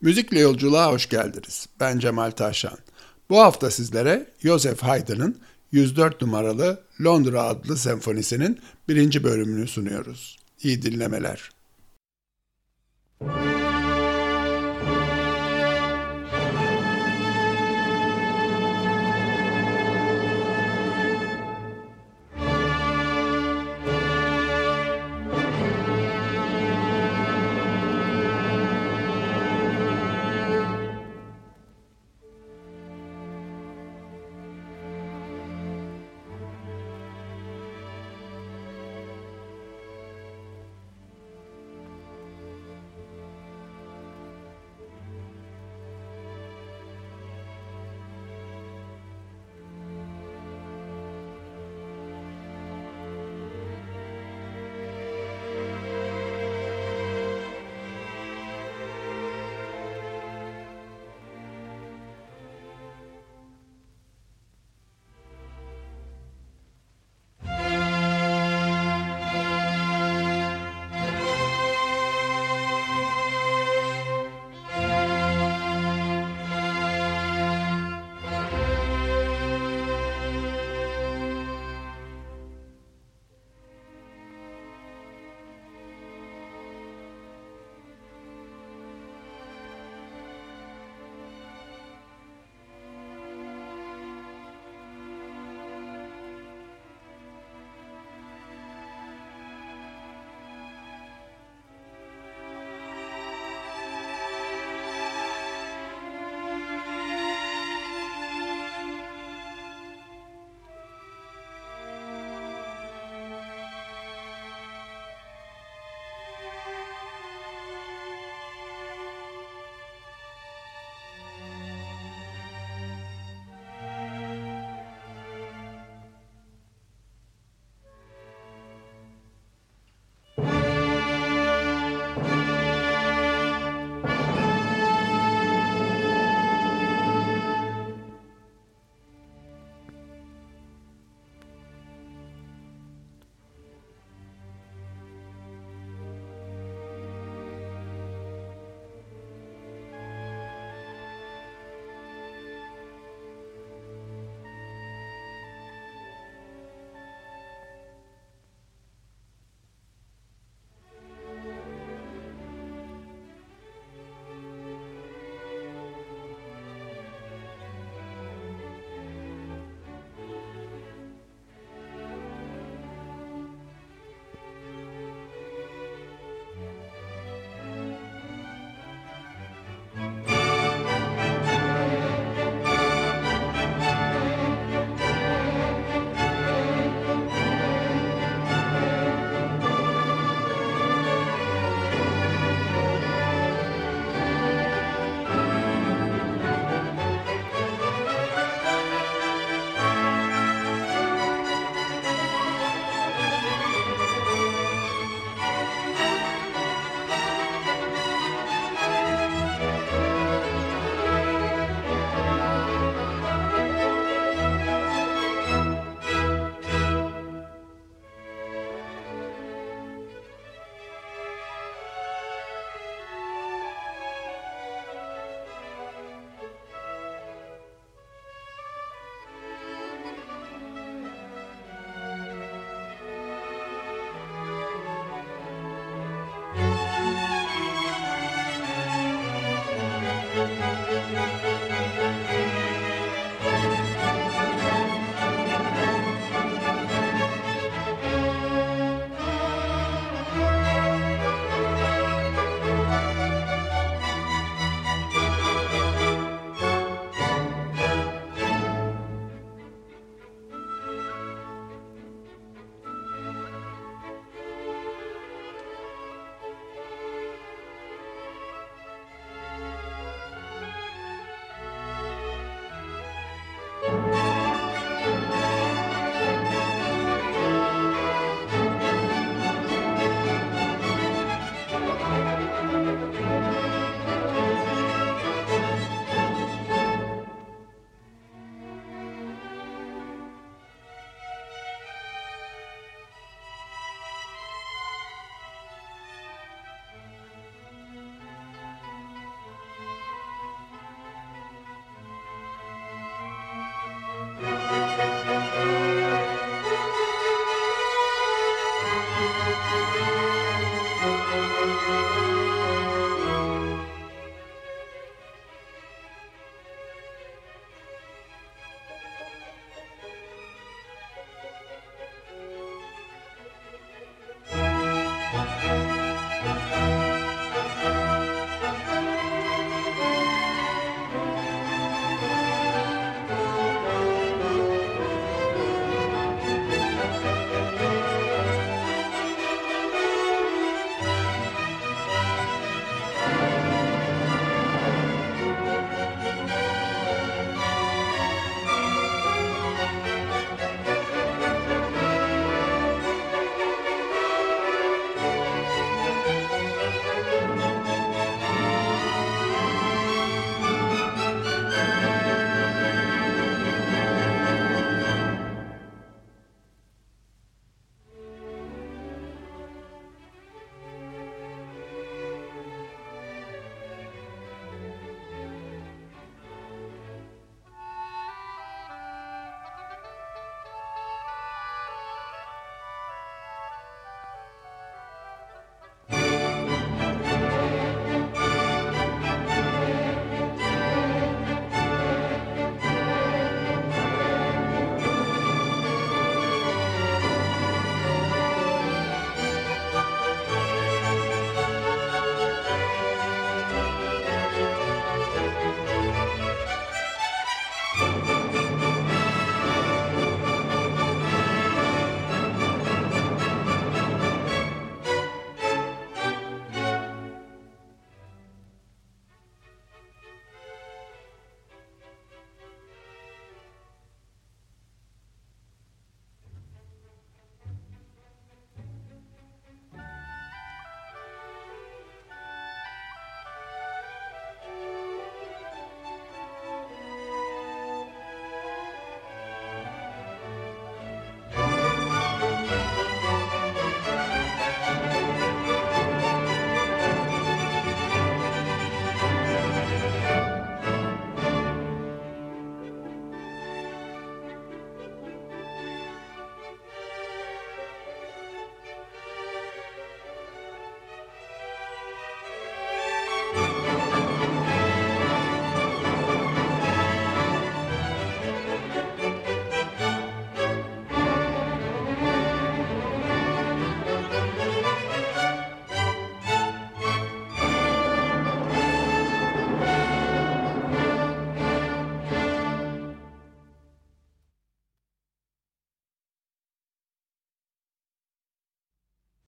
Müzikle yolculuğa hoş geldiniz. Ben Cemal Taşan. Bu hafta sizlere Joseph Haydn'ın 104 numaralı Londra adlı senfonisinin birinci bölümünü sunuyoruz. İyi dinlemeler. Müzik